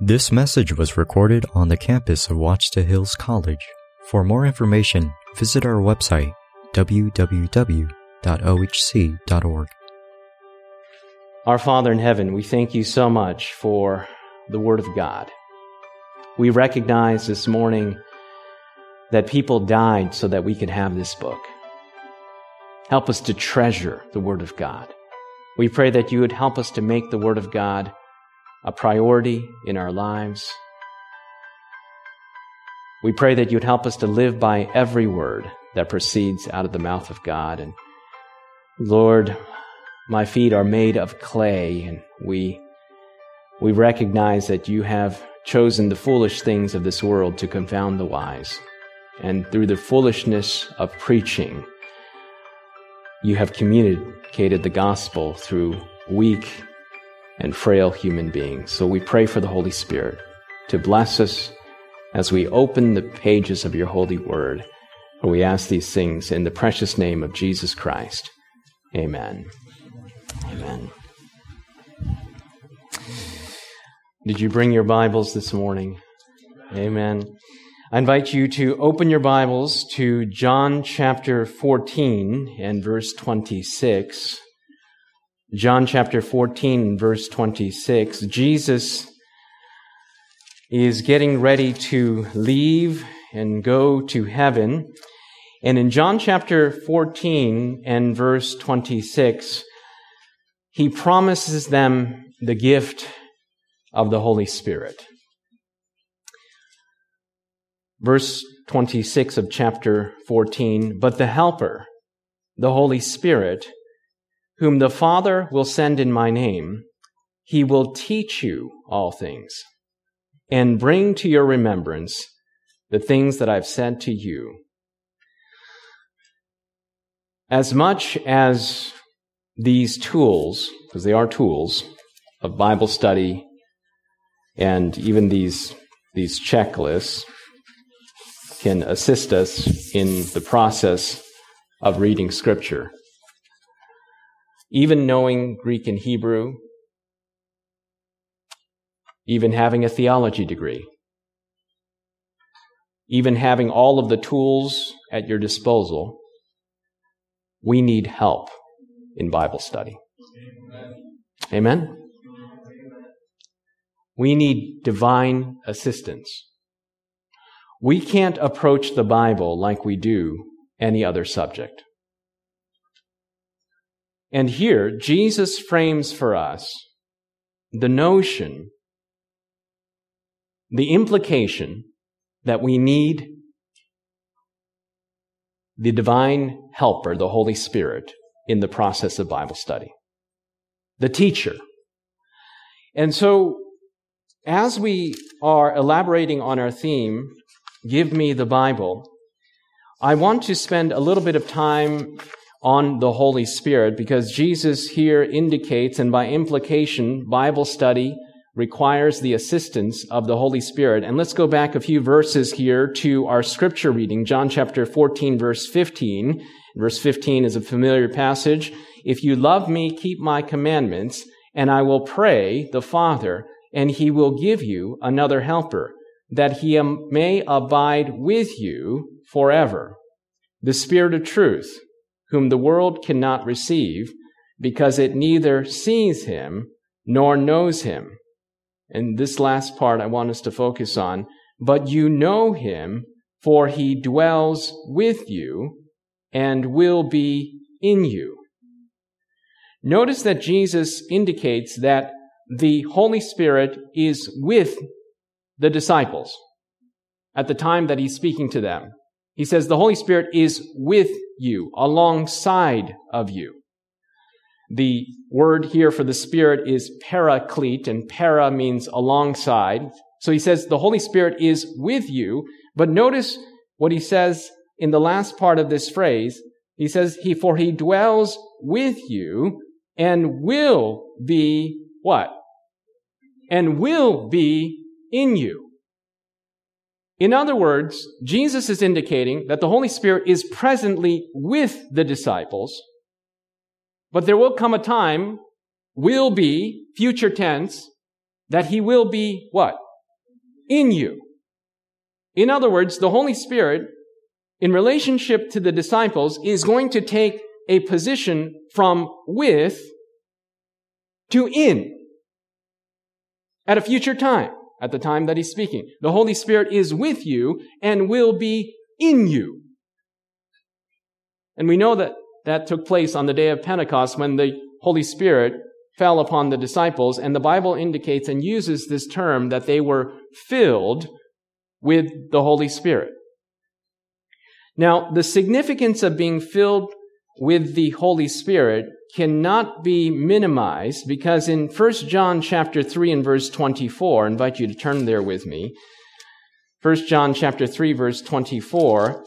This message was recorded on the campus of Ouachita Hills College. For more information, visit our website www.ohc.org. Our Father in heaven, we thank you so much for the Word of God. We recognize this morning that people died so that we could have this book. Help us to treasure the Word of God. We pray that you would help us to make the Word of God a priority in our lives. We pray that you'd help us to live by every word that proceeds out of the mouth of God. And Lord, my feet are made of clay, and we, we recognize that you have chosen the foolish things of this world to confound the wise. And through the foolishness of preaching, you have communicated the gospel through weak and frail human beings. So we pray for the Holy Spirit to bless us as we open the pages of your holy word. We ask these things in the precious name of Jesus Christ. Amen. Amen. Did you bring your Bibles this morning? Amen. I invite you to open your Bibles to John chapter 14 and verse 26. John chapter 14, verse 26, Jesus is getting ready to leave and go to heaven. And in John chapter 14 and verse 26, he promises them the gift of the Holy Spirit. Verse 26 of chapter 14, but the Helper, the Holy Spirit, whom the Father will send in my name, he will teach you all things and bring to your remembrance the things that I've said to you. As much as these tools, because they are tools of Bible study and even these, these checklists can assist us in the process of reading scripture even knowing Greek and Hebrew, even having a theology degree, even having all of the tools at your disposal, we need help in Bible study. Amen? We need divine assistance. We can't approach the Bible like we do any other subject. And here, Jesus frames for us the notion, the implication that we need the divine helper, the Holy Spirit, in the process of Bible study. The teacher. And so, as we are elaborating on our theme, Give Me the Bible, I want to spend a little bit of time on the Holy Spirit because Jesus here indicates, and by implication, Bible study requires the assistance of the Holy Spirit. And let's go back a few verses here to our scripture reading, John chapter 14, verse 15. Verse 15 is a familiar passage. If you love me, keep my commandments, and I will pray the Father, and he will give you another helper, that he may abide with you forever. The Spirit of truth whom the world cannot receive because it neither sees him nor knows him. And this last part I want us to focus on. But you know him, for he dwells with you and will be in you. Notice that Jesus indicates that the Holy Spirit is with the disciples at the time that he's speaking to them. He says the Holy Spirit is with you, alongside of you. The word here for the Spirit is paraclete, and para means alongside. So he says the Holy Spirit is with you, but notice what he says in the last part of this phrase. He says, he, for he dwells with you and will be what? And will be in you. In other words, Jesus is indicating that the Holy Spirit is presently with the disciples, but there will come a time, will be, future tense, that he will be what? in you. In other words, the Holy Spirit, in relationship to the disciples, is going to take a position from with to in at a future time, at the time that he's speaking. The Holy Spirit is with you and will be in you. And we know that that took place on the day of Pentecost when the Holy Spirit fell upon the disciples, and the Bible indicates and uses this term that they were filled with the Holy Spirit. Now, the significance of being filled with the Holy Spirit cannot be minimized because in 1 John chapter 3 and verse 24, I invite you to turn there with me. 1 John chapter 3 verse 24,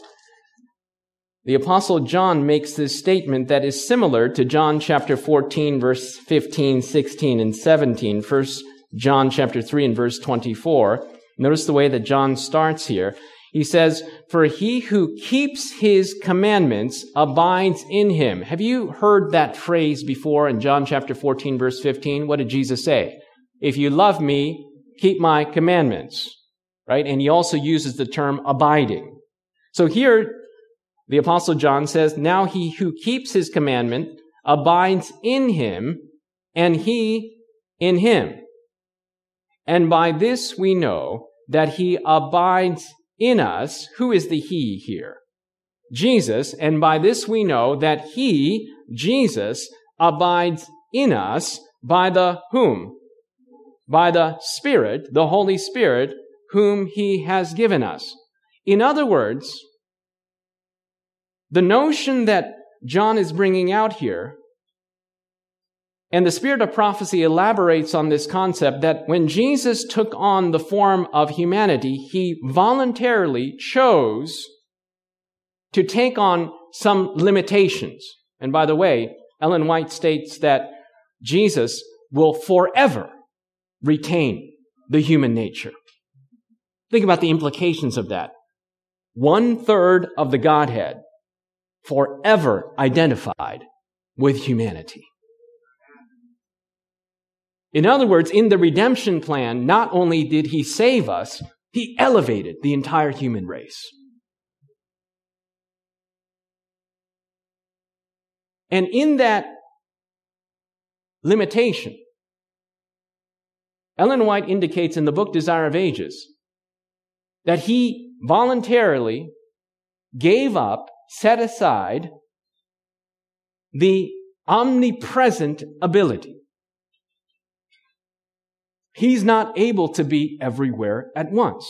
the apostle John makes this statement that is similar to John chapter 14 verse 15, 16, and 17. 1 John chapter 3 and verse 24. Notice the way that John starts here. He says, For he who keeps his commandments abides in him. Have you heard that phrase before in John chapter 14, verse 15? What did Jesus say? If you love me, keep my commandments. Right? And he also uses the term abiding. So here, the apostle John says, Now he who keeps his commandment abides in him, and he in him. And by this we know that he abides in us. Who is the He here? Jesus. And by this we know that He, Jesus, abides in us by the whom? By the Spirit, the Holy Spirit, whom He has given us. In other words, the notion that John is bringing out here and the spirit of prophecy elaborates on this concept that when Jesus took on the form of humanity, he voluntarily chose to take on some limitations. And by the way, Ellen White states that Jesus will forever retain the human nature. Think about the implications of that. One third of the Godhead forever identified with humanity. In other words, in the redemption plan, not only did he save us, he elevated the entire human race. And in that limitation, Ellen White indicates in the book Desire of Ages that he voluntarily gave up, set aside the omnipresent ability He's not able to be everywhere at once.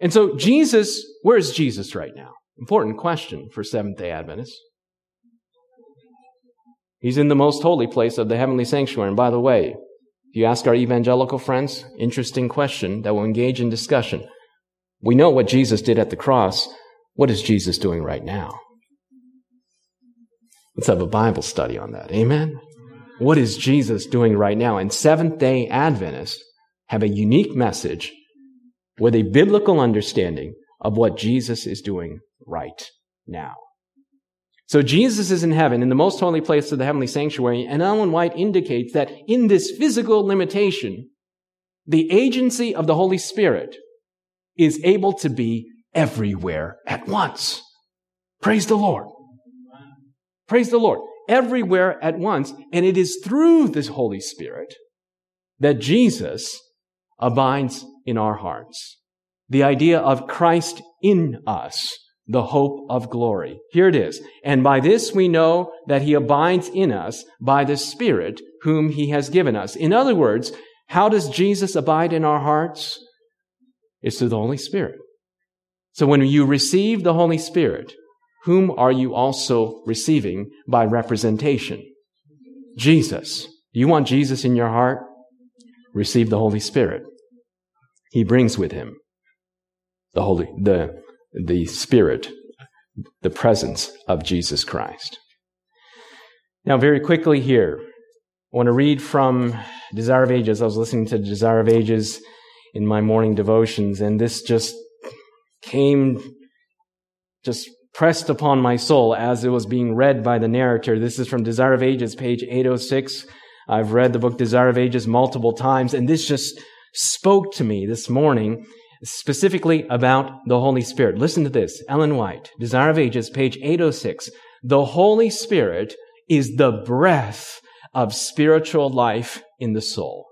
And so Jesus, where is Jesus right now? Important question for Seventh day Adventists. He's in the most holy place of the heavenly sanctuary. And by the way, if you ask our evangelical friends, interesting question that will engage in discussion. We know what Jesus did at the cross. What is Jesus doing right now? Let's have a Bible study on that. Amen? What is Jesus doing right now? And Seventh day Adventists have a unique message with a biblical understanding of what Jesus is doing right now. So Jesus is in heaven, in the most holy place of the heavenly sanctuary, and Ellen White indicates that in this physical limitation, the agency of the Holy Spirit is able to be everywhere at once. Praise the Lord. Praise the Lord everywhere at once. And it is through this Holy Spirit that Jesus abides in our hearts. The idea of Christ in us, the hope of glory. Here it is. And by this we know that he abides in us by the Spirit whom he has given us. In other words, how does Jesus abide in our hearts? It's through the Holy Spirit. So when you receive the Holy Spirit, whom are you also receiving by representation? Jesus. You want Jesus in your heart? Receive the Holy Spirit. He brings with him the Holy, the, the Spirit, the presence of Jesus Christ. Now, very quickly here, I want to read from Desire of Ages. I was listening to Desire of Ages in my morning devotions, and this just came just pressed upon my soul as it was being read by the narrator. This is from Desire of Ages, page 806. I've read the book Desire of Ages multiple times, and this just spoke to me this morning specifically about the Holy Spirit. Listen to this. Ellen White, Desire of Ages, page 806. The Holy Spirit is the breath of spiritual life in the soul.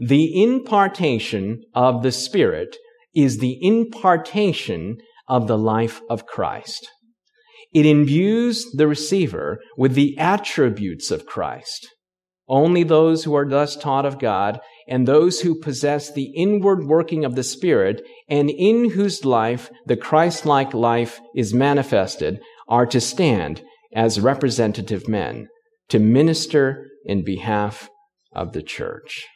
The impartation of the Spirit is the impartation of the life of Christ. It imbues the receiver with the attributes of Christ. Only those who are thus taught of God and those who possess the inward working of the Spirit and in whose life the Christ-like life is manifested are to stand as representative men to minister in behalf of the church.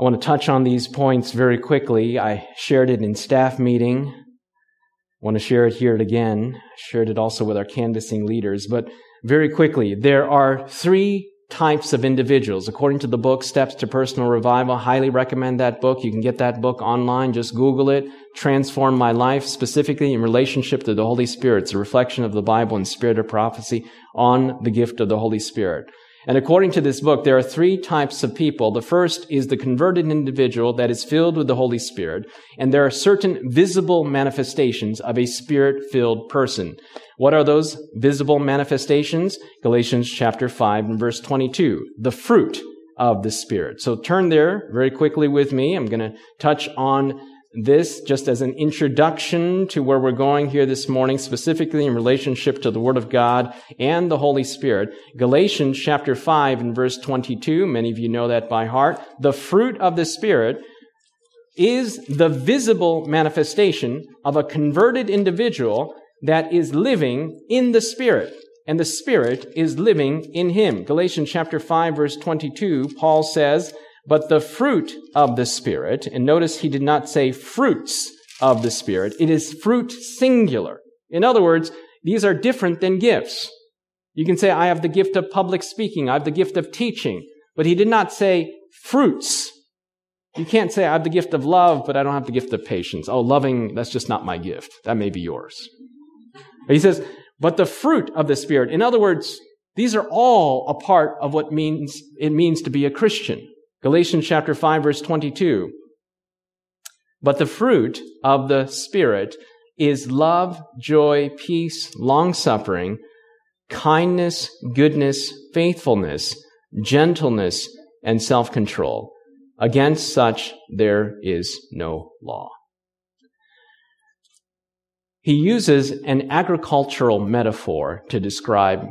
I want to touch on these points very quickly. I shared it in staff meeting. I want to share it here again. I shared it also with our canvassing leaders, but very quickly, there are three types of individuals. According to the book, Steps to Personal Revival, highly recommend that book. You can get that book online. Just Google it. Transform My Life, specifically in relationship to the Holy Spirit. It's a reflection of the Bible and spirit of prophecy on the gift of the Holy Spirit. And according to this book, there are three types of people. The first is the converted individual that is filled with the Holy Spirit. And there are certain visible manifestations of a spirit-filled person. What are those visible manifestations? Galatians chapter 5 and verse 22. The fruit of the Spirit. So turn there very quickly with me. I'm going to touch on this just as an introduction to where we're going here this morning, specifically in relationship to the Word of God and the Holy Spirit. Galatians chapter 5 and verse 22, many of you know that by heart. The fruit of the Spirit is the visible manifestation of a converted individual that is living in the Spirit. And the Spirit is living in him. Galatians chapter 5 verse 22, Paul says, but the fruit of the Spirit, and notice he did not say fruits of the Spirit, it is fruit singular. In other words, these are different than gifts. You can say, I have the gift of public speaking, I have the gift of teaching, but he did not say fruits. You can't say, I have the gift of love, but I don't have the gift of patience. Oh, loving, that's just not my gift. That may be yours. He says, but the fruit of the Spirit. In other words, these are all a part of what means, it means to be a Christian. Galatians chapter 5 verse 22. But the fruit of the Spirit is love, joy, peace, long suffering, kindness, goodness, faithfulness, gentleness, and self control. Against such there is no law. He uses an agricultural metaphor to describe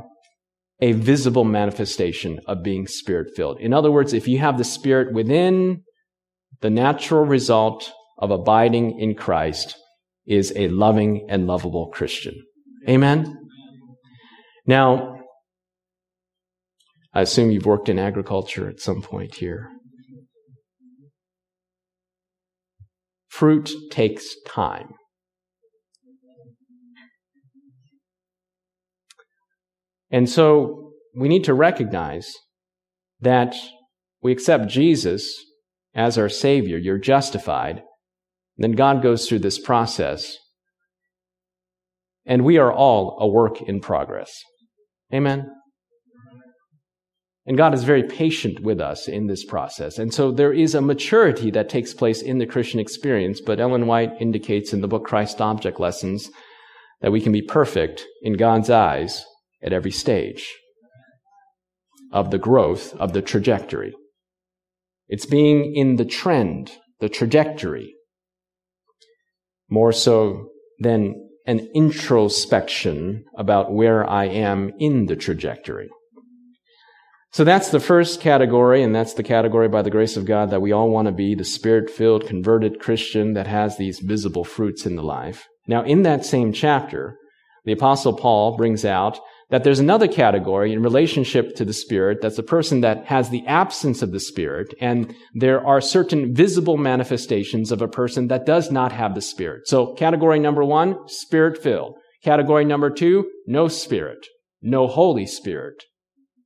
a visible manifestation of being spirit filled. In other words, if you have the spirit within, the natural result of abiding in Christ is a loving and lovable Christian. Amen? Now, I assume you've worked in agriculture at some point here. Fruit takes time. And so we need to recognize that we accept Jesus as our Savior. You're justified. Then God goes through this process. And we are all a work in progress. Amen. And God is very patient with us in this process. And so there is a maturity that takes place in the Christian experience, but Ellen White indicates in the book Christ Object Lessons that we can be perfect in God's eyes at every stage of the growth of the trajectory. It's being in the trend, the trajectory, more so than an introspection about where I am in the trajectory. So that's the first category, and that's the category by the grace of God that we all want to be the spirit filled, converted Christian that has these visible fruits in the life. Now, in that same chapter, the apostle Paul brings out that there's another category in relationship to the Spirit that's a person that has the absence of the Spirit, and there are certain visible manifestations of a person that does not have the Spirit. So category number one, Spirit filled. Category number two, no Spirit, no Holy Spirit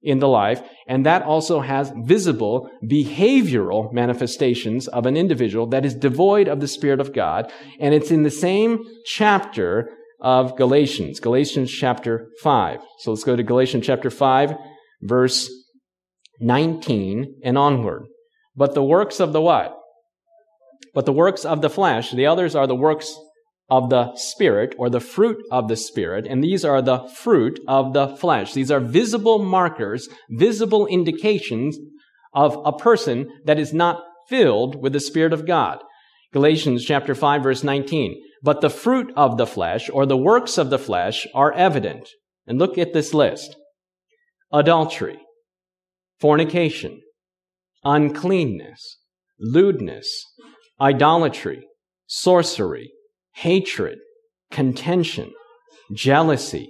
in the life, and that also has visible behavioral manifestations of an individual that is devoid of the Spirit of God, and it's in the same chapter of Galatians, Galatians chapter 5. So let's go to Galatians chapter 5, verse 19 and onward. But the works of the what? But the works of the flesh, the others are the works of the Spirit or the fruit of the Spirit, and these are the fruit of the flesh. These are visible markers, visible indications of a person that is not filled with the Spirit of God. Galatians chapter 5 verse 19. But the fruit of the flesh or the works of the flesh are evident. And look at this list. Adultery, fornication, uncleanness, lewdness, idolatry, sorcery, hatred, contention, jealousy,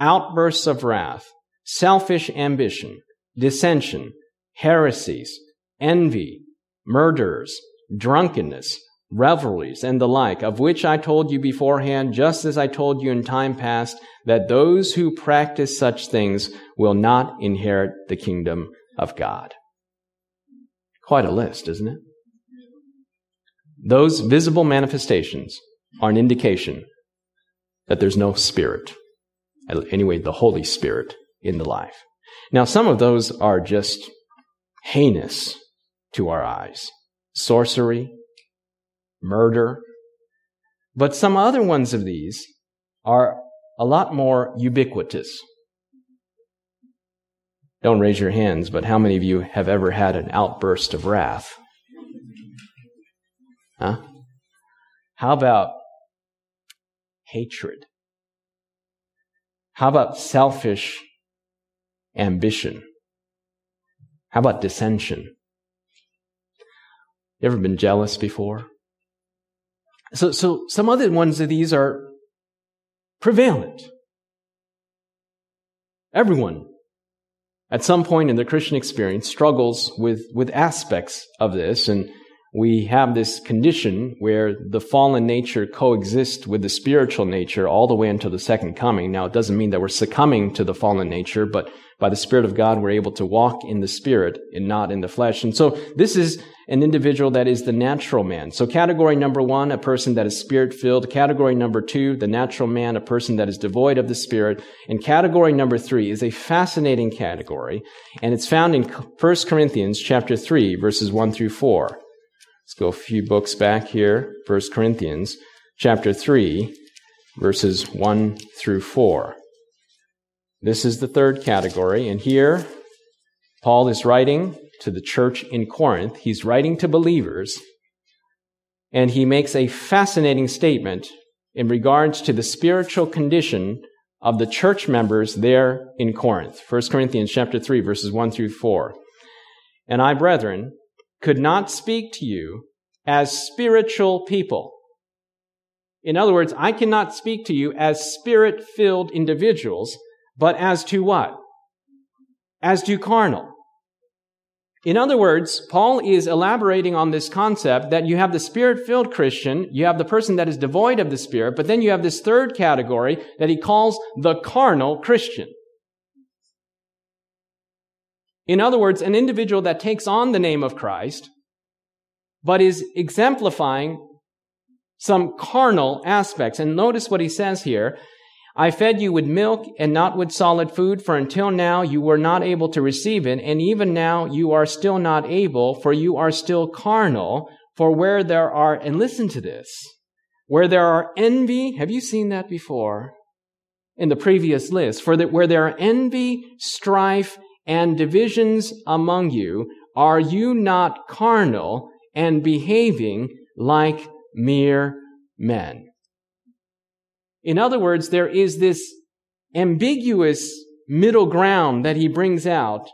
outbursts of wrath, selfish ambition, dissension, heresies, envy, murders, drunkenness, revelries, and the like, of which I told you beforehand, just as I told you in time past, that those who practice such things will not inherit the kingdom of God. Quite a list, isn't it? Those visible manifestations are an indication that there's no spirit. Anyway, the Holy Spirit in the life. Now, some of those are just heinous to our eyes. Sorcery, murder. But some other ones of these are a lot more ubiquitous. Don't raise your hands, but how many of you have ever had an outburst of wrath? Huh? How about hatred? How about selfish ambition? How about dissension? You ever been jealous before? So, so some other ones of these are prevalent. Everyone at some point in the Christian experience struggles with, with aspects of this and we have this condition where the fallen nature coexists with the spiritual nature all the way until the second coming. Now, it doesn't mean that we're succumbing to the fallen nature, but by the Spirit of God, we're able to walk in the Spirit and not in the flesh. And so this is an individual that is the natural man. So category number one, a person that is spirit filled. Category number two, the natural man, a person that is devoid of the Spirit. And category number three is a fascinating category, and it's found in 1 Corinthians chapter 3, verses 1 through 4. Let's go a few books back here. 1 Corinthians chapter 3, verses 1 through 4. This is the third category, and here Paul is writing to the church in Corinth. He's writing to believers, and he makes a fascinating statement in regards to the spiritual condition of the church members there in Corinth. 1 Corinthians chapter 3 verses 1 through 4. And I, brethren, could not speak to you as spiritual people. In other words, I cannot speak to you as spirit filled individuals, but as to what? As to carnal. In other words, Paul is elaborating on this concept that you have the spirit filled Christian, you have the person that is devoid of the spirit, but then you have this third category that he calls the carnal Christian. In other words, an individual that takes on the name of Christ, but is exemplifying some carnal aspects. And notice what he says here. I fed you with milk and not with solid food, for until now you were not able to receive it, and even now you are still not able, for you are still carnal. For where there are, and listen to this, where there are envy, have you seen that before? In the previous list, for that where there are envy, strife, and divisions among you, are you not carnal and behaving like mere men? In other words, there is this ambiguous middle ground that he brings out,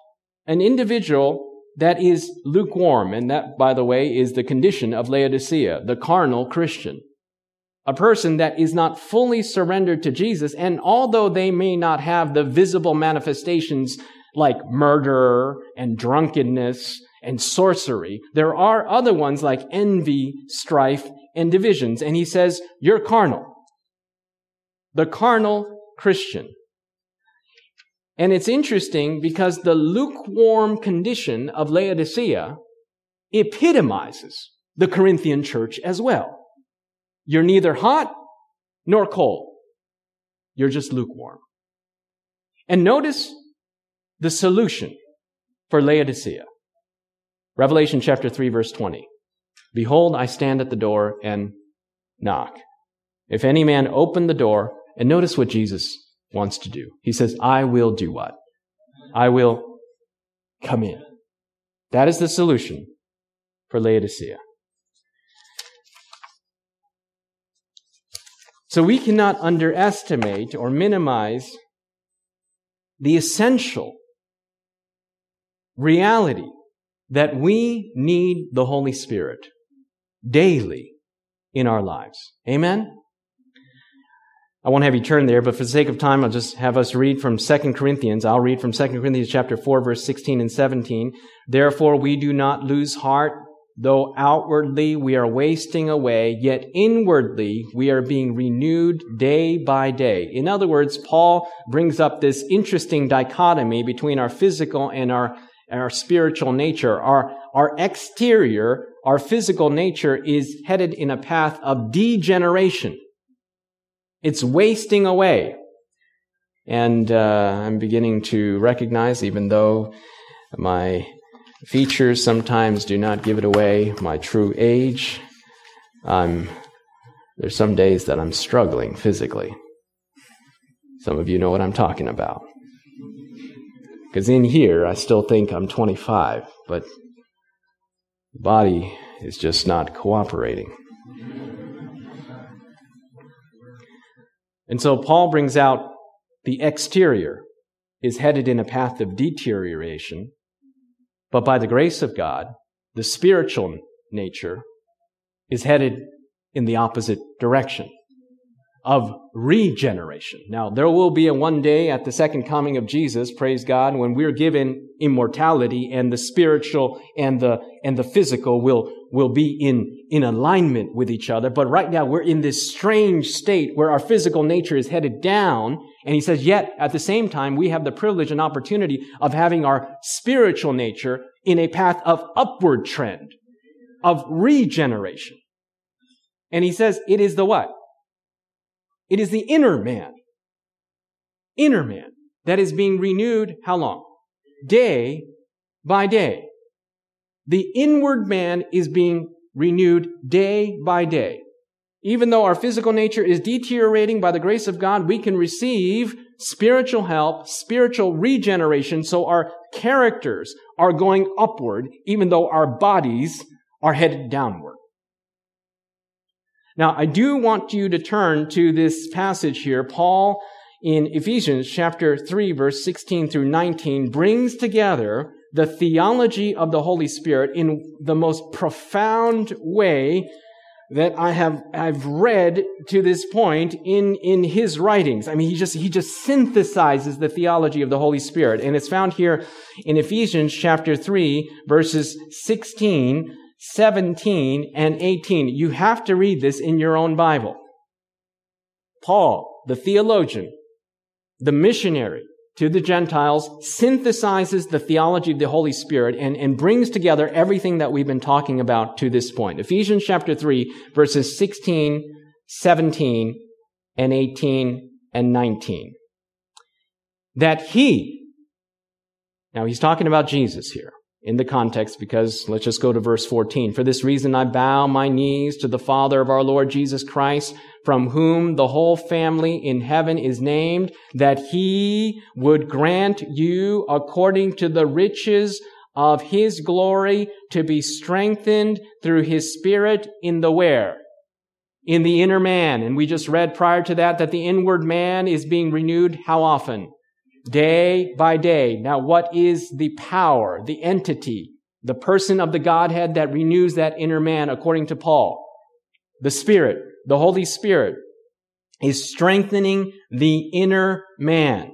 an individual that is lukewarm, and that, by the way, is the condition of Laodicea, the carnal Christian. A person that is not fully surrendered to Jesus, and although they may not have the visible manifestations like murder and drunkenness and sorcery. There are other ones like envy, strife, and divisions. And he says, you're carnal. The carnal Christian. And it's interesting because the lukewarm condition of Laodicea epitomizes the Corinthian church as well. You're neither hot nor cold. You're just lukewarm. And notice the solution for Laodicea. Revelation chapter 3 verse 20. Behold, I stand at the door and knock. If any man open the door, and notice what Jesus wants to do. He says, I will do what? I will come in. That is the solution for Laodicea. So we cannot underestimate or minimize the essential reality that we need the Holy Spirit daily in our lives. Amen? I won't have you turn there, but for the sake of time, I'll just have us read from 2 Corinthians. I'll read from 2 Corinthians chapter 4, verse 16 and 17. Therefore, we do not lose heart, though outwardly we are wasting away, yet inwardly we are being renewed day by day. In other words, Paul brings up this interesting dichotomy between our physical and our, our spiritual nature. Our, our exterior, our physical nature is headed in a path of degeneration. It's wasting away. And uh, I'm beginning to recognize, even though my features sometimes do not give it away, my true age, I'm, there's some days that I'm struggling physically. Some of you know what I'm talking about. Because in here, I still think I'm 25, but the body is just not cooperating. And so Paul brings out the exterior is headed in a path of deterioration, but by the grace of God, the spiritual nature is headed in the opposite direction of regeneration. Now, there will be a one day at the second coming of Jesus, praise God, when we're given immortality and the spiritual and the, and the physical will, will be in, in alignment with each other. But right now we're in this strange state where our physical nature is headed down. And he says, yet at the same time, we have the privilege and opportunity of having our spiritual nature in a path of upward trend, of regeneration. And he says, it is the what? It is the inner man. Inner man that is being renewed how long? Day by day. The inward man is being renewed day by day. Even though our physical nature is deteriorating by the grace of God, we can receive spiritual help, spiritual regeneration, so our characters are going upward, even though our bodies are headed downward. Now, I do want you to turn to this passage here. Paul in Ephesians chapter 3 verse 16 through 19 brings together the theology of the Holy Spirit in the most profound way that I have, I've read to this point in, in his writings. I mean, he just, he just synthesizes the theology of the Holy Spirit. And it's found here in Ephesians chapter 3 verses 16 17, and 18. You have to read this in your own Bible. Paul, the theologian, the missionary to the Gentiles, synthesizes the theology of the Holy Spirit and, and brings together everything that we've been talking about to this point. Ephesians chapter 3, verses 16, 17, and 18, and 19. That he, now he's talking about Jesus here in the context because let's just go to verse 14. For this reason I bow my knees to the Father of our Lord Jesus Christ, from whom the whole family in heaven is named, that he would grant you according to the riches of his glory to be strengthened through his spirit in the where? In the inner man. And we just read prior to that that the inward man is being renewed how often? day by day. Now, what is the power, the entity, the person of the Godhead that renews that inner man according to Paul? The Spirit, the Holy Spirit is strengthening the inner man.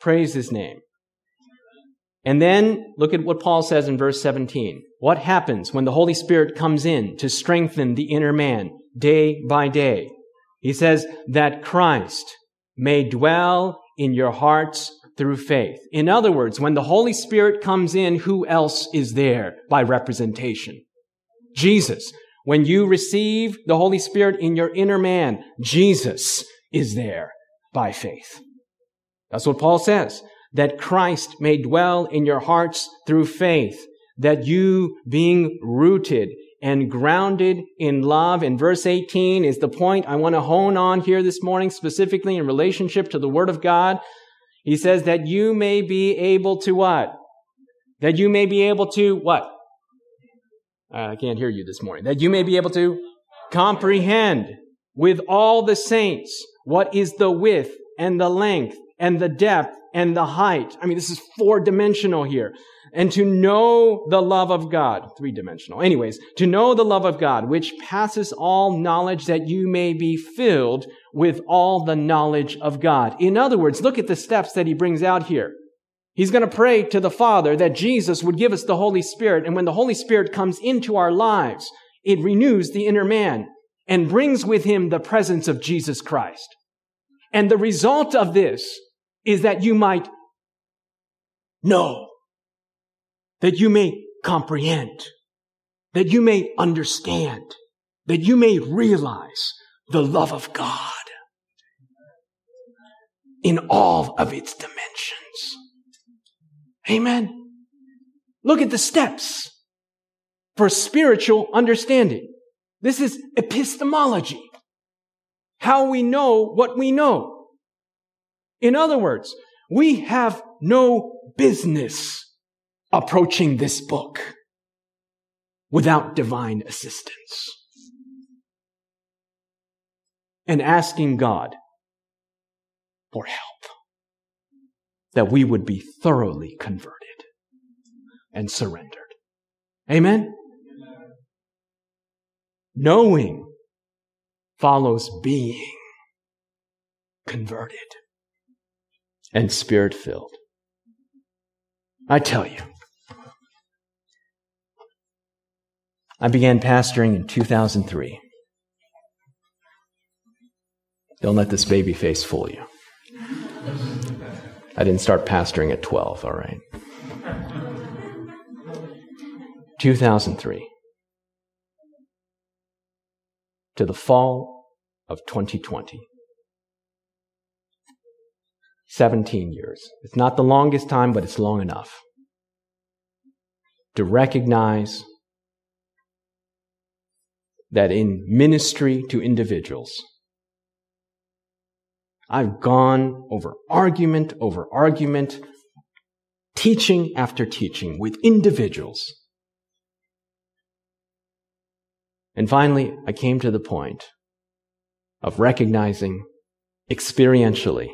Praise his name. And then look at what Paul says in verse 17. What happens when the Holy Spirit comes in to strengthen the inner man day by day? He says that Christ may dwell in your hearts through faith. In other words, when the Holy Spirit comes in, who else is there by representation? Jesus. When you receive the Holy Spirit in your inner man, Jesus is there by faith. That's what Paul says. that Christ may dwell in your hearts through faith, that you being rooted and grounded in love. In verse 18 is the point I want to hone on here this morning, specifically in relationship to the Word of God. He says that you may be able to what? That you may be able to what? Uh, I can't hear you this morning. That you may be able to comprehend with all the saints what is the width and the length and the depth and the height. I mean, this is four dimensional here. And to know the love of God, three dimensional. Anyways, to know the love of God, which passes all knowledge that you may be filled with all the knowledge of God. In other words, look at the steps that he brings out here. He's going to pray to the Father that Jesus would give us the Holy Spirit. And when the Holy Spirit comes into our lives, it renews the inner man and brings with him the presence of Jesus Christ. And the result of this is that you might know, that you may comprehend, that you may understand, that you may realize the love of God in all of its dimensions. Amen. Look at the steps for spiritual understanding. This is epistemology. How we know what we know. In other words, we have no business approaching this book without divine assistance and asking God for help that we would be thoroughly converted and surrendered. Amen? Knowing follows being converted and spirit filled. I tell you, I began pastoring in 2003. Don't let this baby face fool you. I didn't start pastoring at 12, all right? 2003 to the fall of 2020. 17 years. It's not the longest time, but it's long enough to recognize that in ministry to individuals, I've gone over argument over argument, teaching after teaching with individuals. And finally, I came to the point of recognizing experientially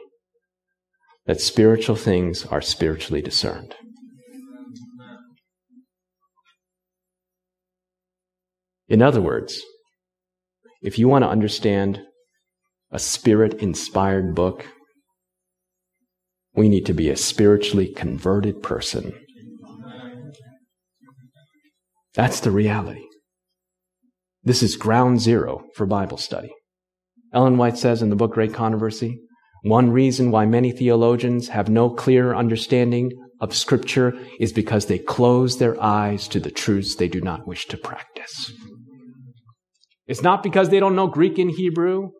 that spiritual things are spiritually discerned. In other words, if you want to understand a spirit inspired book, we need to be a spiritually converted person. That's the reality. This is ground zero for Bible study. Ellen White says in the book Great Controversy one reason why many theologians have no clear understanding of Scripture is because they close their eyes to the truths they do not wish to practice. It's not because they don't know Greek and Hebrew.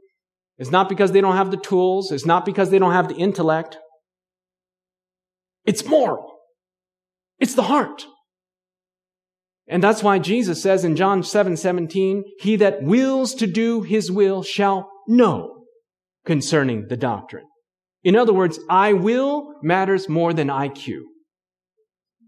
It's not because they don't have the tools. It's not because they don't have the intellect. It's moral. It's the heart. And that's why Jesus says in John 7 17, He that wills to do his will shall know concerning the doctrine. In other words, I will matters more than IQ.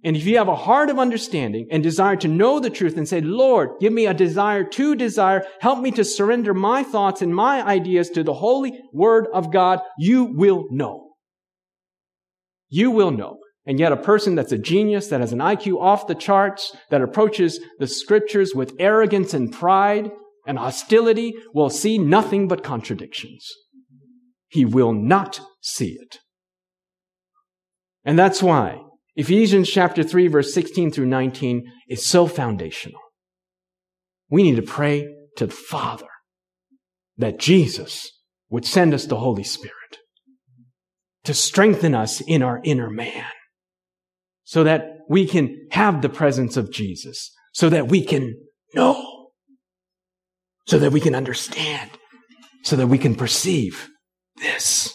And if you have a heart of understanding and desire to know the truth and say, Lord, give me a desire to desire, help me to surrender my thoughts and my ideas to the holy word of God, you will know. You will know. And yet a person that's a genius, that has an IQ off the charts, that approaches the scriptures with arrogance and pride and hostility will see nothing but contradictions he will not see it. And that's why Ephesians chapter 3 verse 16 through 19 is so foundational. We need to pray to the Father that Jesus would send us the Holy Spirit to strengthen us in our inner man so that we can have the presence of Jesus, so that we can know, so that we can understand, so that we can perceive this.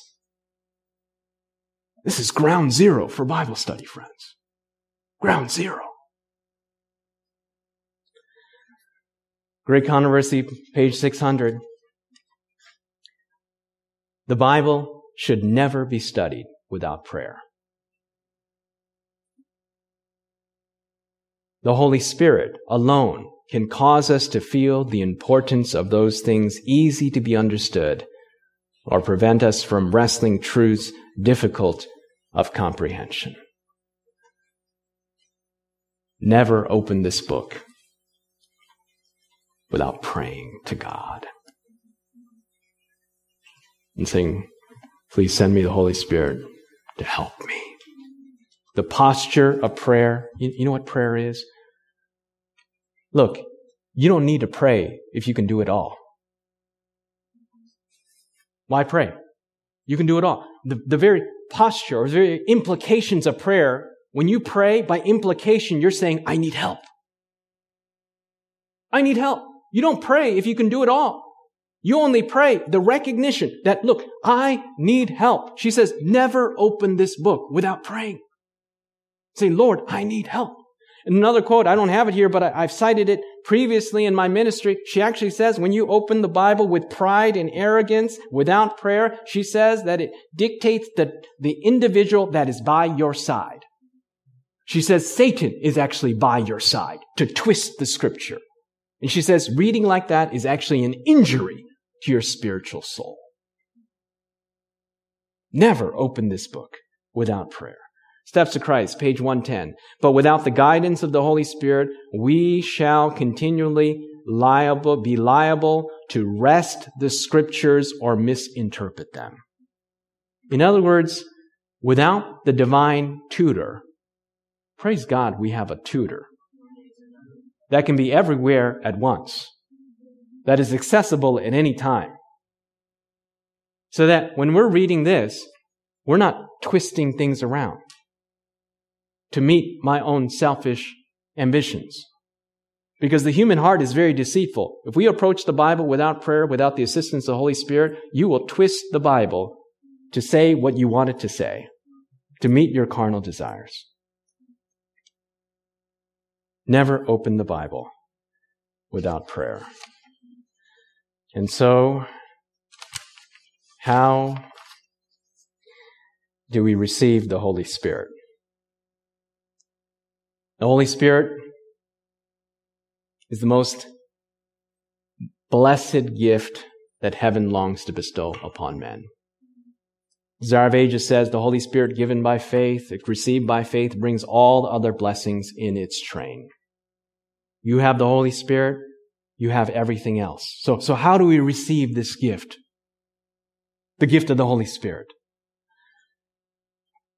This is ground zero for Bible study, friends. Ground zero. Great Controversy, page 600. The Bible should never be studied without prayer. The Holy Spirit alone can cause us to feel the importance of those things easy to be understood or prevent us from wrestling truths difficult of comprehension. Never open this book without praying to God and saying, Please send me the Holy Spirit to help me. The posture of prayer, you, know what prayer is? Look, you don't need to pray if you can do it all. Why pray? You can do it all. The, the very posture or the very implications of prayer, when you pray, by implication, you're saying, I need help. I need help. You don't pray if you can do it all. You only pray the recognition that, look, I need help. She says, never open this book without praying. Say, Lord, I need help. And Another quote, I don't have it here, but I, have cited it previously in my ministry. She actually says, when you open the Bible with pride and arrogance, without prayer, she says that it dictates the, the individual that is by your side. She says Satan is actually by your side to twist the scripture. And she says reading like that is actually an injury to your spiritual soul. Never open this book without prayer. Steps to Christ, page 110. But without the guidance of the Holy Spirit, we shall continually liable, be liable to wrest the scriptures or misinterpret them. In other words, without the divine tutor, praise God, we have a tutor that can be everywhere at once, that is accessible at any time. So that when we're reading this, we're not twisting things around to meet my own selfish ambitions. Because the human heart is very deceitful. If we approach the Bible without prayer, without the assistance of the Holy Spirit, you will twist the Bible to say what you want it to say, to meet your carnal desires. Never open the Bible without prayer. And so, how do we receive the Holy Spirit? The Holy Spirit is the most blessed gift that heaven longs to bestow upon men. Ages says the Holy Spirit given by faith, received by faith, brings all other blessings in its train. You have the Holy Spirit, you have everything else. So, so how do we receive this gift? The gift of the Holy Spirit.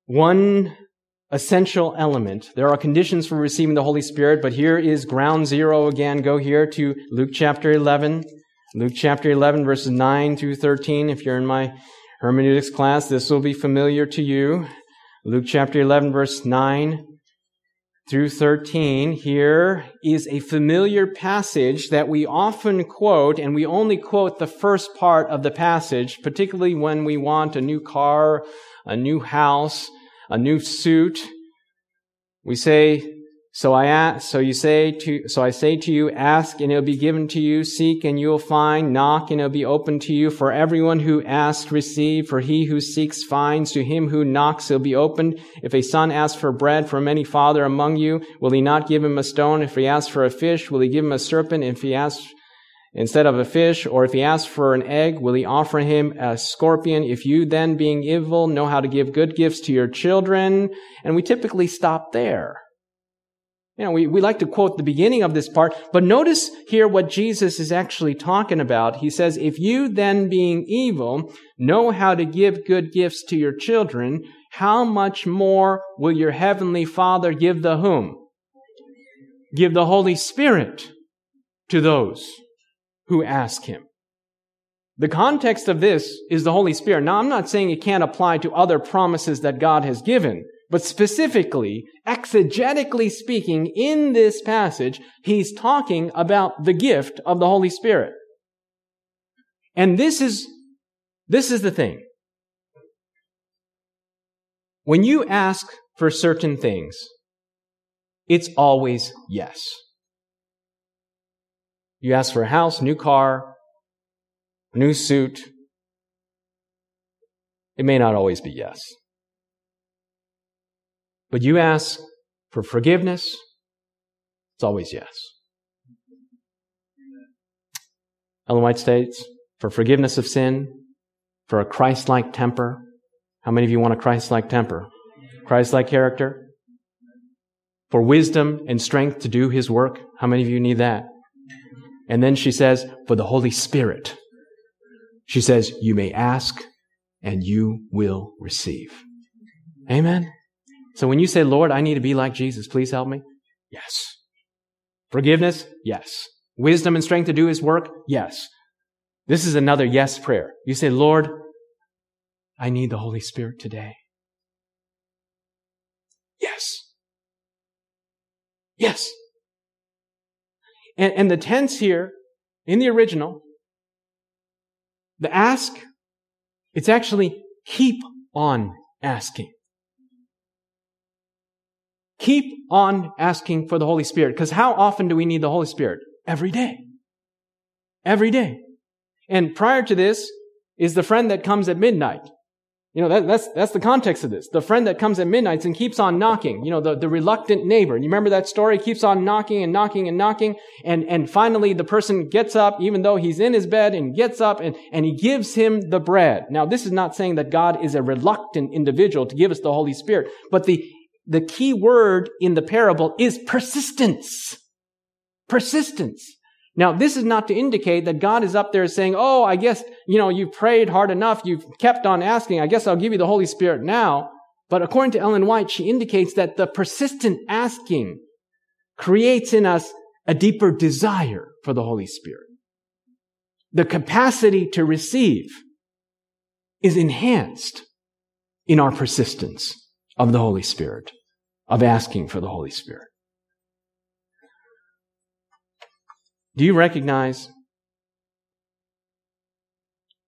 One essential element. There are conditions for receiving the Holy Spirit, but here is ground zero again. Go here to Luke chapter 11. Luke chapter 11, verses 9 through 13. If you're in my hermeneutics class, this will be familiar to you. Luke chapter 11, verse 9 through 13. Here is a familiar passage that we often quote, and we only quote the first part of the passage, particularly when we want a new car, a new house, a new suit. We say, so I ask, so you say to, so I say to you, ask and it'll be given to you, seek and you'll find, knock and it'll be opened to you. For everyone who asks, receive, for he who seeks finds, to him who knocks it'll be opened. If a son asks for bread from any father among you, will he not give him a stone? If he asks for a fish, will he give him a serpent? If he asks instead of a fish, or if he asks for an egg, will he offer him a scorpion? If you then, being evil, know how to give good gifts to your children, and we typically stop there. You know, we, we like to quote the beginning of this part, but notice here what Jesus is actually talking about. He says, if you then being evil know how to give good gifts to your children, how much more will your heavenly Father give the whom? Give the Holy Spirit to those who ask him. The context of this is the Holy Spirit. Now, I'm not saying it can't apply to other promises that God has given, but specifically, exegetically speaking, in this passage, he's talking about the gift of the Holy Spirit. And this is, this is the thing. when you ask for certain things, it's always yes. You ask for a house, new car, new suit. It may not always be yes. But you ask for forgiveness, it's always yes. Ellen White states, for forgiveness of sin, for a Christ like temper. How many of you want a Christ like temper? Christ like character? For wisdom and strength to do his work. How many of you need that? And then she says, for the Holy Spirit. She says, you may ask and you will receive. Amen. So when you say, Lord, I need to be like Jesus, please help me. Yes. Forgiveness? Yes. Wisdom and strength to do his work? Yes. This is another yes prayer. You say, Lord, I need the Holy Spirit today. Yes. Yes. And, and the tense here in the original, the ask, it's actually keep on asking. Keep on asking for the Holy Spirit. Because how often do we need the Holy Spirit? Every day. Every day. And prior to this is the friend that comes at midnight. You know, that, that's, that's the context of this. The friend that comes at midnight and keeps on knocking. You know, the, the reluctant neighbor. You remember that story? Keeps on knocking and knocking and knocking. And, and finally the person gets up, even though he's in his bed and gets up and, and he gives him the bread. Now, this is not saying that God is a reluctant individual to give us the Holy Spirit, but the, the key word in the parable is persistence. Persistence. Now, this is not to indicate that God is up there saying, Oh, I guess, you know, you've prayed hard enough. You've kept on asking. I guess I'll give you the Holy Spirit now. But according to Ellen White, she indicates that the persistent asking creates in us a deeper desire for the Holy Spirit. The capacity to receive is enhanced in our persistence of the Holy Spirit, of asking for the Holy Spirit. Do you recognize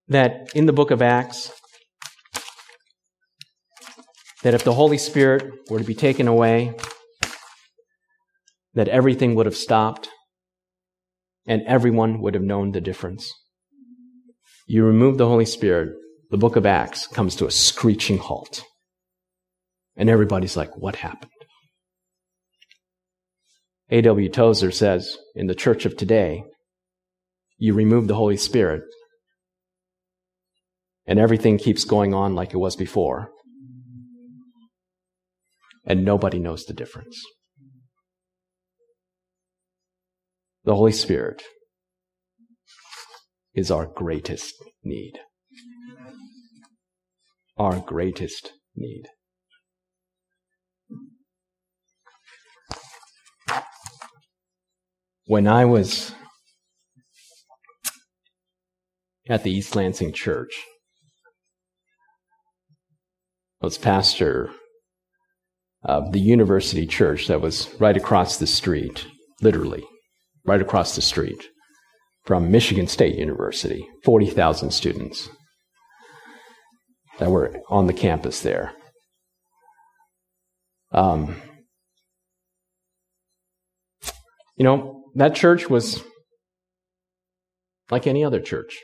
that in the book of Acts, that if the Holy Spirit were to be taken away, that everything would have stopped and everyone would have known the difference? You remove the Holy Spirit, the book of Acts comes to a screeching halt. And everybody's like, what happened? A.W. Tozer says in the church of today, you remove the Holy Spirit and everything keeps going on like it was before. And nobody knows the difference. The Holy Spirit is our greatest need. Our greatest need. When I was at the East Lansing Church, I was pastor of the university church that was right across the street, literally, right across the street from Michigan State University, 40,000 students that were on the campus there. Um, you know, that church was like any other church.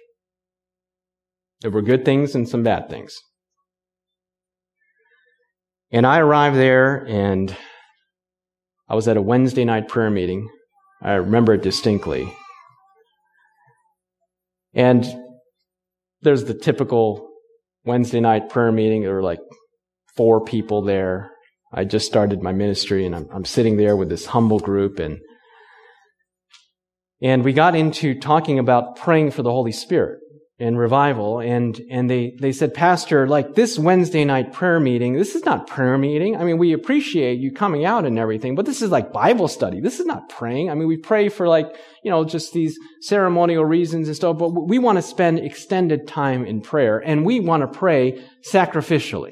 There were good things and some bad things. And I arrived there and I was at a Wednesday night prayer meeting. I remember it distinctly. And there's the typical Wednesday night prayer meeting. There were like four people there. I just started my ministry and I'm, I'm sitting there with this humble group and and we got into talking about praying for the Holy Spirit and revival. And, and they, they said, Pastor, like this Wednesday night prayer meeting, this is not prayer meeting. I mean, we appreciate you coming out and everything, but this is like Bible study. This is not praying. I mean, we pray for like, you know, just these ceremonial reasons and stuff, but we want to spend extended time in prayer and we want to pray sacrificially.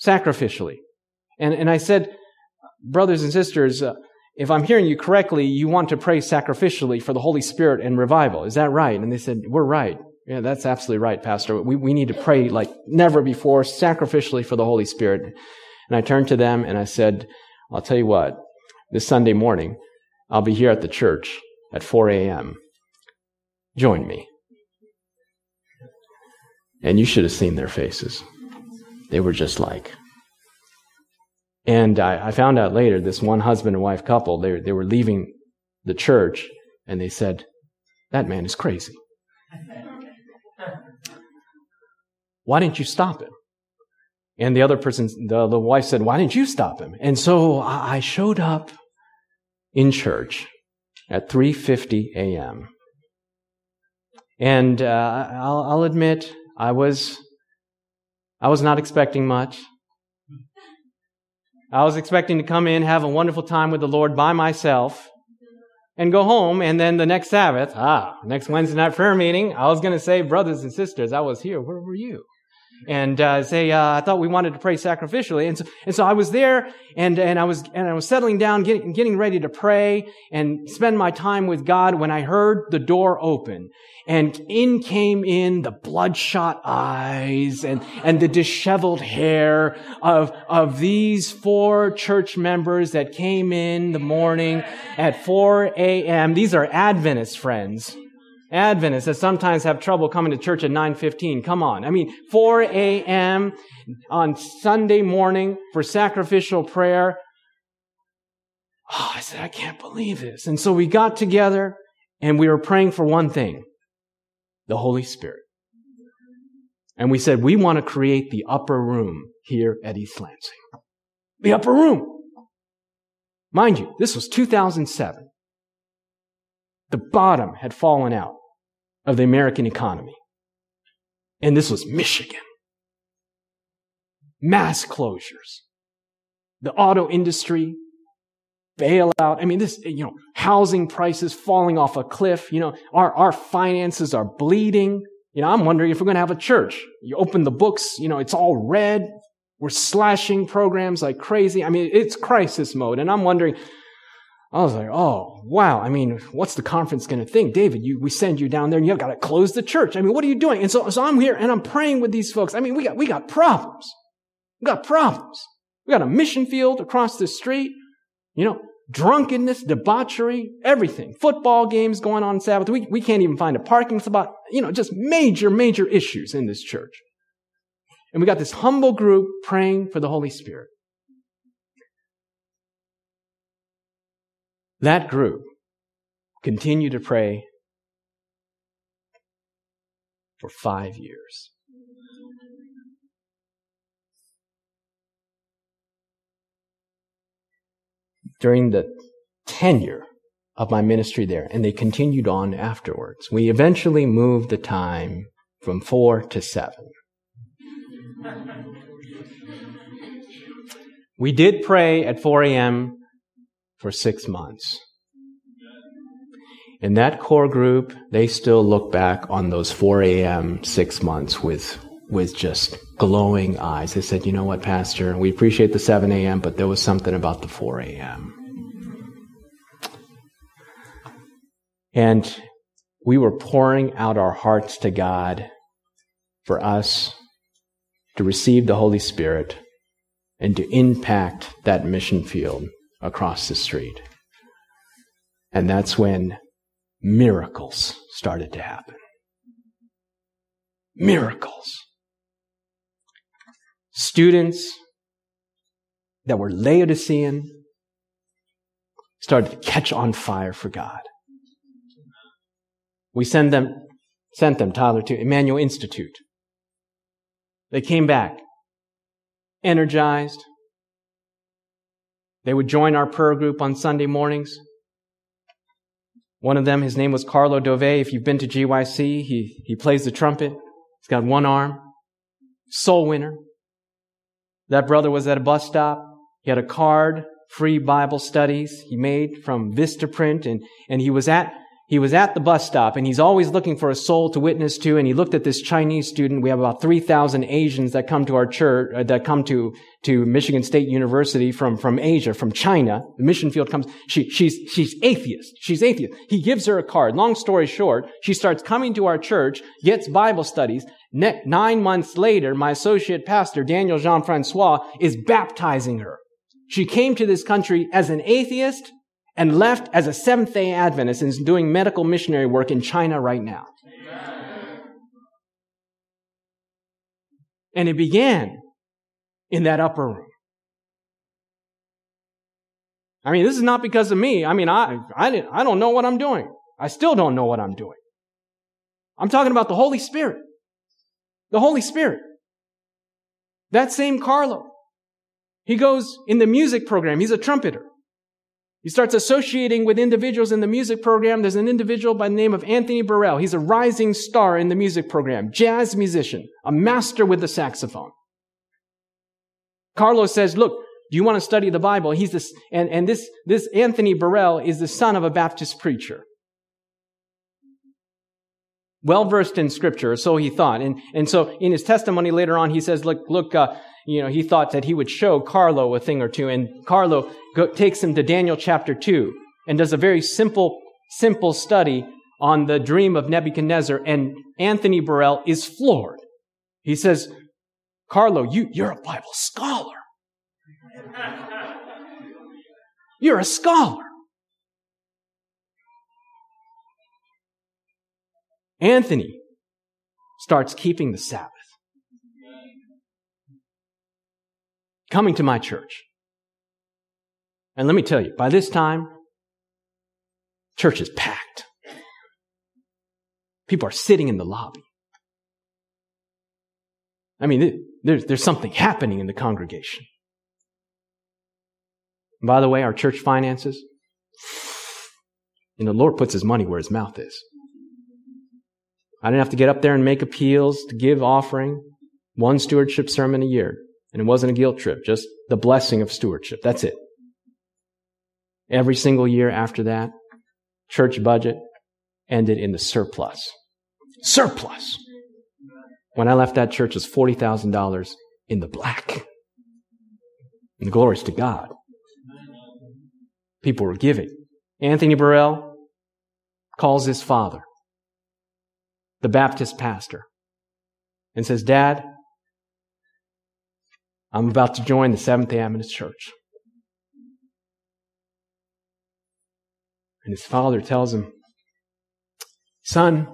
Sacrificially. And, and I said, brothers and sisters, uh, if I'm hearing you correctly, you want to pray sacrificially for the Holy Spirit and revival. Is that right? And they said, We're right. Yeah, that's absolutely right, Pastor. We, we need to pray like never before, sacrificially for the Holy Spirit. And I turned to them and I said, I'll tell you what, this Sunday morning, I'll be here at the church at 4 a.m. Join me. And you should have seen their faces. They were just like. And I, I found out later, this one husband and wife couple, they, they were leaving the church and they said, That man is crazy. Why didn't you stop him? And the other person, the, the wife said, Why didn't you stop him? And so I showed up in church at 3:50 a.m. And uh, I'll, I'll admit, I was I was not expecting much. I was expecting to come in, have a wonderful time with the Lord by myself, and go home. And then the next Sabbath, ah, next Wednesday night prayer meeting, I was going to say, brothers and sisters, I was here. Where were you? And uh, say, uh, I thought we wanted to pray sacrificially. And so, and so I was there and, and I was, and I was settling down, getting, getting ready to pray and spend my time with God when I heard the door open. And in came in the bloodshot eyes and, and the disheveled hair of, of these four church members that came in the morning at 4 a.m. These are Adventist friends. Adventists that sometimes have trouble coming to church at 9:15. Come on. I mean, 4 a.m. on Sunday morning for sacrificial prayer. Oh, I said, I can't believe this. And so we got together and we were praying for one thing, the Holy Spirit. And we said, we want to create the upper room here at East Lansing. The upper room. Mind you, this was 2007. The bottom had fallen out of the American economy. And this was Michigan. Mass closures. The auto industry, bailout. I mean, this, you know, housing prices falling off a cliff. You know, our, our finances are bleeding. You know, I'm wondering if we're going to have a church. You open the books, you know, it's all red. We're slashing programs like crazy. I mean, it's crisis mode. And I'm wondering, I was like, oh, wow. I mean, what's the conference going to think? David, you, we send you down there and you've got to close the church. I mean, what are you doing? And so, so I'm here and I'm praying with these folks. I mean, we got, we got problems. We got problems. We got a mission field across the street. You know, drunkenness, debauchery, everything. Football games going on Sabbath. We, we can't even find a parking spot. You know, just major, major issues in this church. And we got this humble group praying for the Holy Spirit. That group continued to pray for five years. During the tenure of my ministry there, and they continued on afterwards. We eventually moved the time from four to seven. We did pray at 4 a.m for six months. In that core group, they still look back on those 4 a.m. six months with, with just glowing eyes. They said, you know what, Pastor, we appreciate the 7 a.m., but there was something about the 4 a.m. And we were pouring out our hearts to God for us to receive the Holy Spirit and to impact that mission field across the street. And that's when miracles started to happen. Miracles. Students that were Laodicean started to catch on fire for God. We send them, sent them, Tyler, to Emmanuel Institute. They came back energized, they would join our prayer group on Sunday mornings. One of them, his name was Carlo Dove. If you've been to GYC, he, he plays the trumpet. He's got one arm. Soul winner. That brother was at a bus stop. He had a card, free Bible studies he made from Vistaprint, and, and he was at he was at the bus stop and he's always looking for a soul to witness to. And he looked at this Chinese student. We have about 3,000 Asians that come to our church, uh, that come to, to Michigan State University from, from Asia, from China. The mission field comes. She, she's, she's atheist. She's atheist. He gives her a card. Long story short, she starts coming to our church, gets Bible studies. Ne- nine months later, my associate pastor, Daniel Jean-Francois, is baptizing her. She came to this country as an atheist and left as a Seventh day Adventist and is doing medical missionary work in China right now. Amen. And it began in that upper room. I mean, this is not because of me. I mean, I, I, I don't know what I'm doing. I still don't know what I'm doing. I'm talking about the Holy Spirit. The Holy Spirit. That same Carlo. He goes in the music program. He's a trumpeter. He starts associating with individuals in the music program. There's an individual by the name of Anthony Burrell. He's a rising star in the music program, jazz musician, a master with the saxophone. Carlos says, look, do you want to study the Bible? He's this, and, and this, this Anthony Burrell is the son of a Baptist preacher. Well versed in scripture, so he thought. And, and so in his testimony later on, he says, look, look, uh, you know, he thought that he would show Carlo a thing or two. And Carlo go, takes him to Daniel chapter 2 and does a very simple, simple study on the dream of Nebuchadnezzar. And Anthony Burrell is floored. He says, Carlo, you, you're a Bible scholar. You're a scholar. Anthony starts keeping the Sabbath. Coming to my church. And let me tell you, by this time, church is packed. People are sitting in the lobby. I mean, there's, there's something happening in the congregation. And by the way, our church finances, and the Lord puts his money where his mouth is. I didn't have to get up there and make appeals to give offering, one stewardship sermon a year. And it wasn't a guilt trip, just the blessing of stewardship. That's it. Every single year after that, church budget ended in the surplus. Surplus. When I left that church, it was $40,000 in the black. And the glories to God. People were giving. Anthony Burrell calls his father, the Baptist pastor, and says, Dad, I'm about to join the Seventh day Adventist Church. And his father tells him, Son,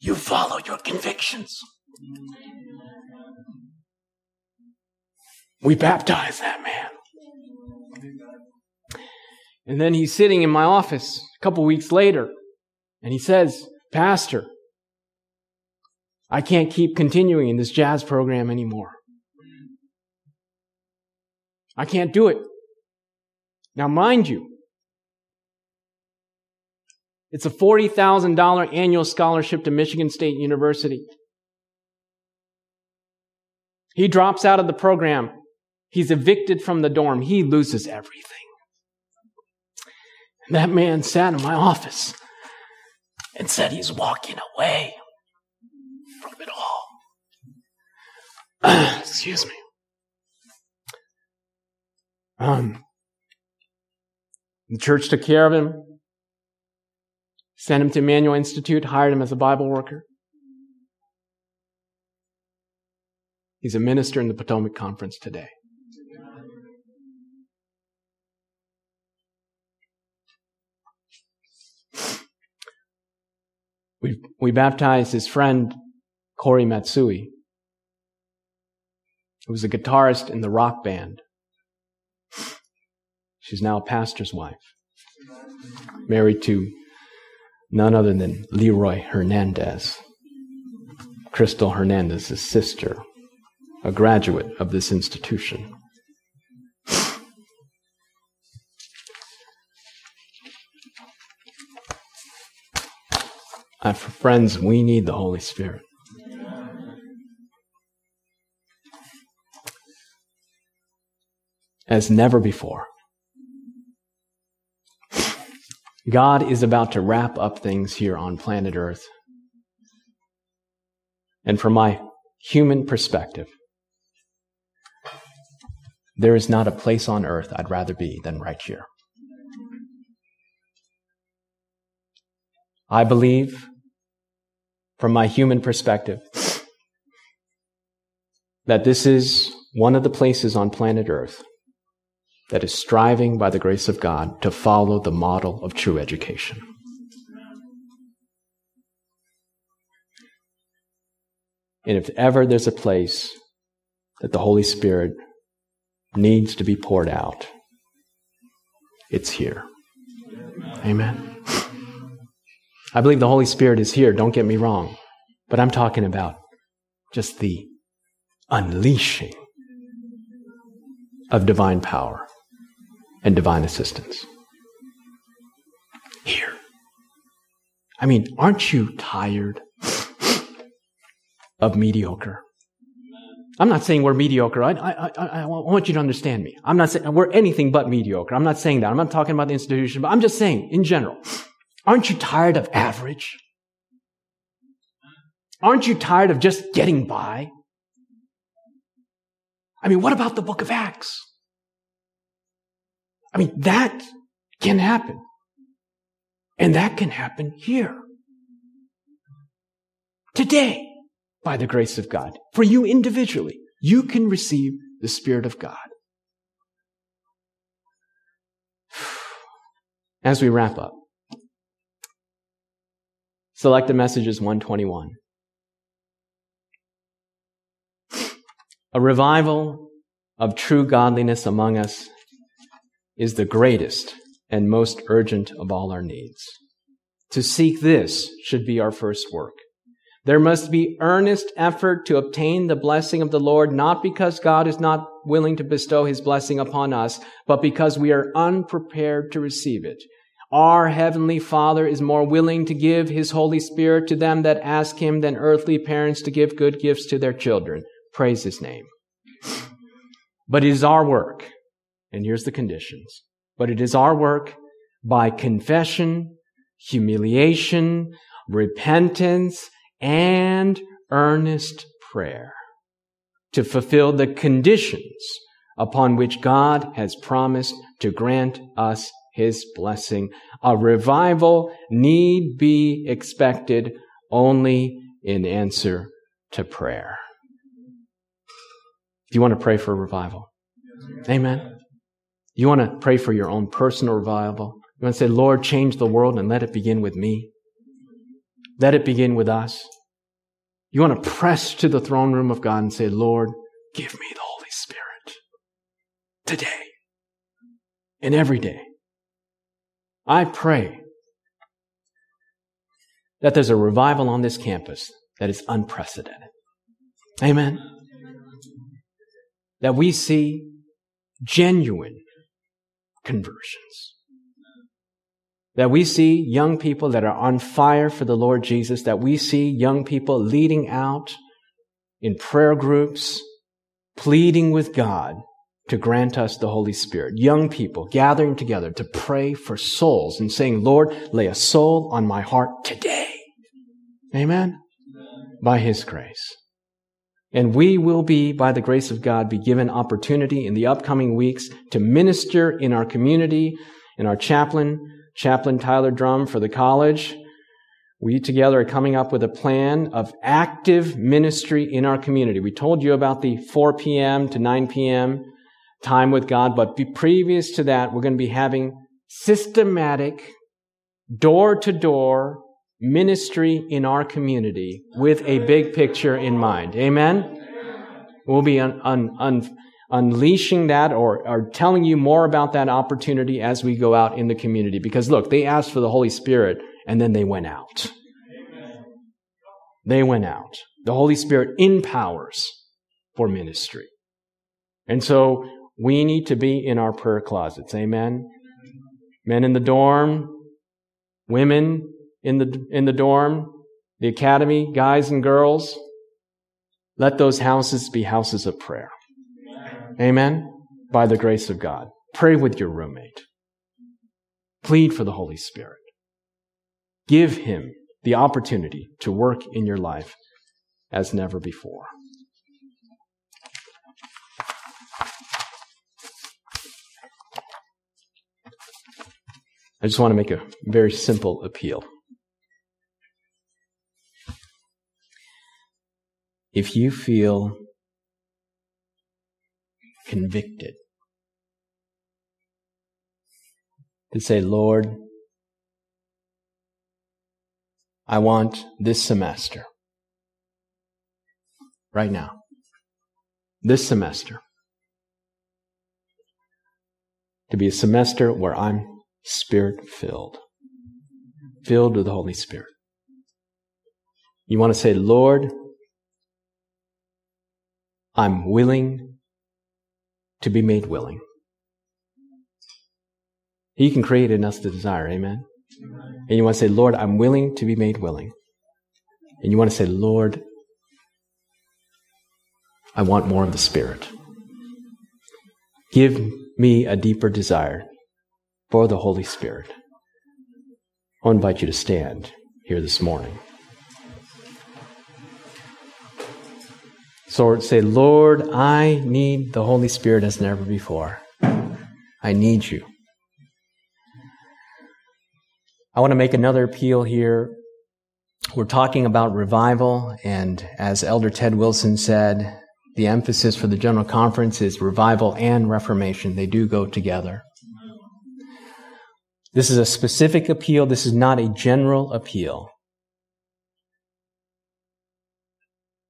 you follow your convictions. We baptize that man. And then he's sitting in my office a couple weeks later, and he says, Pastor, I can't keep continuing in this jazz program anymore. I can't do it. Now, mind you, it's a $40,000 annual scholarship to Michigan State University. He drops out of the program. He's evicted from the dorm. He loses everything. And that man sat in my office and said he's walking away from it all. Excuse me. Um, the church took care of him, sent him to Emmanuel Institute, hired him as a Bible worker. He's a minister in the Potomac Conference today. We, we baptized his friend, Corey Matsui, who was a guitarist in the rock band She's now a pastor's wife, married to none other than Leroy Hernandez, Crystal Hernandez's sister, a graduate of this institution. Uh, friends, we need the Holy Spirit. As never before. God is about to wrap up things here on planet Earth. And from my human perspective, there is not a place on earth I'd rather be than right here. I believe, from my human perspective, that this is one of the places on planet Earth that is striving by the grace of God to follow the model of true education. And if ever there's a place that the Holy Spirit needs to be poured out, it's here. Amen. I believe the Holy Spirit is here, don't get me wrong. But I'm talking about just the unleashing of divine power and divine assistance. Here. I mean, aren't you tired of mediocre? I'm not saying we're mediocre. I, I, I, I, want you to understand me. I'm not saying we're anything but mediocre. I'm not saying that. I'm not talking about the institution, but I'm just saying in general. Aren't you tired of average? Aren't you tired of just getting by? I mean, what about the book of Acts? I mean, that can happen. And that can happen here. Today, by the grace of God. For you individually, you can receive the Spirit of God. As we wrap up, selected messages 121. A revival of true godliness among us is the greatest and most urgent of all our needs. To seek this should be our first work. There must be earnest effort to obtain the blessing of the Lord, not because God is not willing to bestow his blessing upon us, but because we are unprepared to receive it. Our heavenly Father is more willing to give his Holy Spirit to them that ask him than earthly parents to give good gifts to their children. Praise his name. But it is our work, and here's the conditions, but it is our work by confession, humiliation, repentance, and earnest prayer to fulfill the conditions upon which God has promised to grant us his blessing. A revival need be expected only in answer to prayer. Do you want to pray for a revival? Amen. You want to pray for your own personal revival? You want to say, Lord, change the world and let it begin with me? Let it begin with us. You want to press to the throne room of God and say, Lord, give me the Holy Spirit today and every day. I pray that there's a revival on this campus that is unprecedented. Amen that we see genuine conversions. That we see young people that are on fire for the Lord Jesus, that we see young people leading out in prayer groups, pleading with God to grant us the Holy Spirit. Young people gathering together to pray for souls and saying, Lord, lay a soul on my heart today. Amen? By His grace. And we will be, by the grace of God, be given opportunity in the upcoming weeks to minister in our community, in our chaplain, Chaplain Tyler Drum for the college. We together are coming up with a plan of active ministry in our community. We told you about the 4 p.m. to 9 p.m. time with God, but previous to that, we're going to be having systematic, door to door ministry in our community with a big picture in mind. Amen? We'll be un, un, un, unleashing that or, or telling you more about that opportunity as we go out in the community. Because look, they asked for the Holy Spirit and then they went out. They went out. The Holy Spirit empowers for ministry. And so we need to be in our prayer closets. Amen. Men in the dorm, women in the, in the dorm, the academy, guys and girls, let those houses be houses of prayer. Amen? By the grace of God. Pray with your roommate. Plead for the Holy Spirit. Give Him the opportunity to work in your life as never before. I just want to make a very simple appeal. If you feel convicted to say, Lord, I want this semester, right now, this semester, to be a semester where I'm spirit filled, filled with the Holy Spirit. You want to say, Lord, I'm willing to be made willing. He can create in us the desire, amen? And you want to say, Lord, I'm willing to be made willing. And you want to say, Lord, I want more of the Spirit. Give me a deeper desire for the Holy Spirit. I'll invite you to stand here this morning. So say, Lord, I need the Holy Spirit as never before. I need you. I want to make another appeal here. We're talking about revival, and as Elder Ted Wilson said, the emphasis for the General Conference is revival and reformation. They do go together. This is a specific appeal. This is not a general appeal.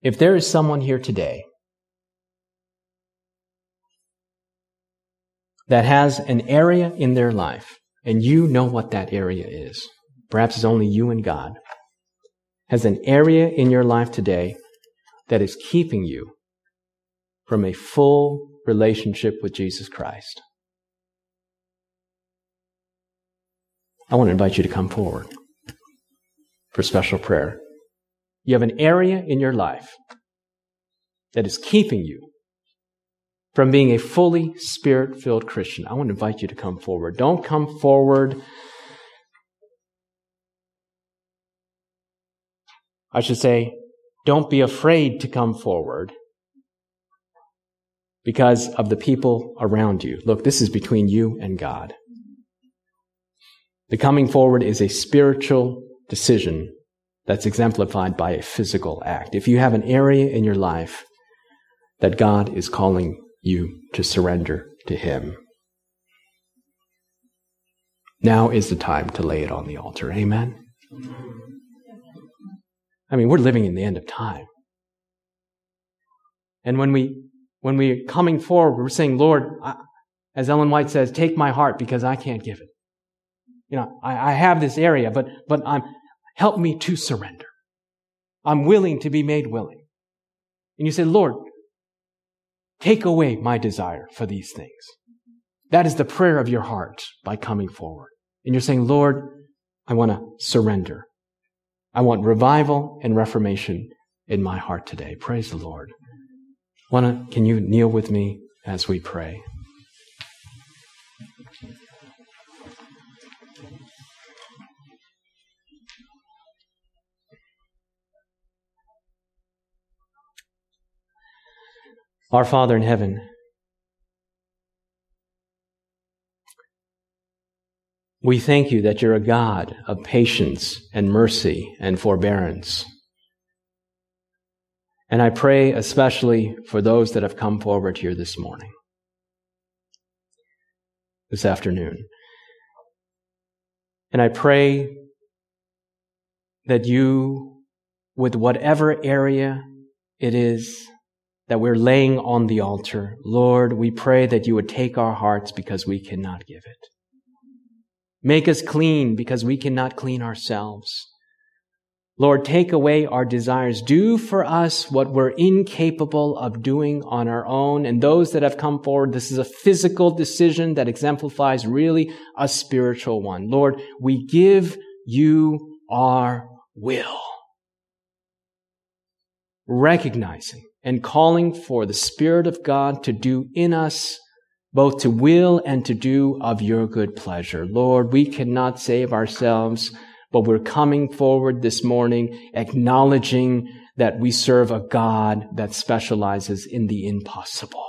If there is someone here today that has an area in their life, and you know what that area is, perhaps it's only you and God, has an area in your life today that is keeping you from a full relationship with Jesus Christ. I want to invite you to come forward for special prayer. You have an area in your life that is keeping you from being a fully spirit filled Christian. I want to invite you to come forward. Don't come forward. I should say, don't be afraid to come forward because of the people around you. Look, this is between you and God. The coming forward is a spiritual decision that's exemplified by a physical act. If you have an area in your life that God is calling you to surrender to Him, now is the time to lay it on the altar. Amen? I mean, we're living in the end of time. And when we, when we're coming forward, we're saying, Lord, I, as Ellen White says, take my heart because I can't give it. You know, I, I have this area, but, but I'm, Help me to surrender. I'm willing to be made willing. And you say, Lord, take away my desire for these things. That is the prayer of your heart by coming forward. And you're saying, Lord, I want to surrender. I want revival and reformation in my heart today. Praise the Lord. Wanna, can you kneel with me as we pray? Our Father in heaven, we thank you that you're a God of patience and mercy and forbearance. And I pray especially for those that have come forward here this morning, this afternoon. And I pray that you, with whatever area it is that we're laying on the altar. Lord, we pray that you would take our hearts because we cannot give it. Make us clean because we cannot clean ourselves. Lord, take away our desires. Do for us what we're incapable of doing on our own. And those that have come forward, this is a physical decision that exemplifies really a spiritual one. Lord, we give you our will. Recognizing and calling for the Spirit of God to do in us both to will and to do of your good pleasure. Lord, we cannot save ourselves, but we're coming forward this morning acknowledging that we serve a God that specializes in the impossible.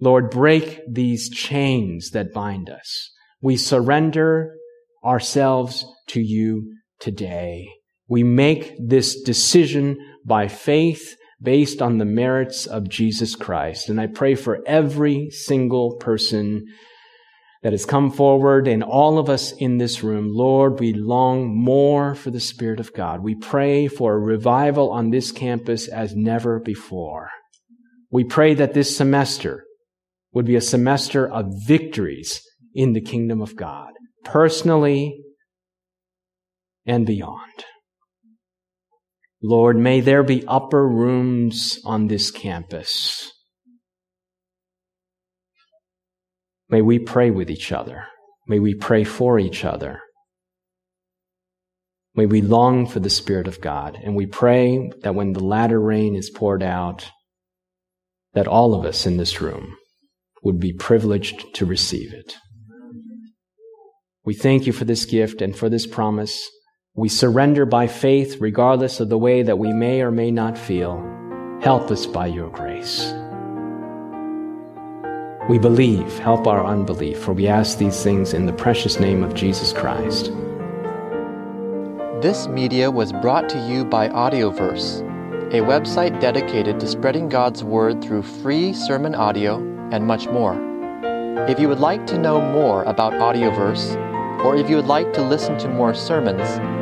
Lord, break these chains that bind us. We surrender ourselves to you today. We make this decision by faith based on the merits of Jesus Christ. And I pray for every single person that has come forward and all of us in this room. Lord, we long more for the Spirit of God. We pray for a revival on this campus as never before. We pray that this semester would be a semester of victories in the kingdom of God, personally and beyond. Lord, may there be upper rooms on this campus. May we pray with each other. May we pray for each other. May we long for the Spirit of God. And we pray that when the latter rain is poured out, that all of us in this room would be privileged to receive it. We thank you for this gift and for this promise. We surrender by faith regardless of the way that we may or may not feel. Help us by your grace. We believe, help our unbelief, for we ask these things in the precious name of Jesus Christ. This media was brought to you by Audioverse, a website dedicated to spreading God's Word through free sermon audio and much more. If you would like to know more about Audioverse, or if you would like to listen to more sermons,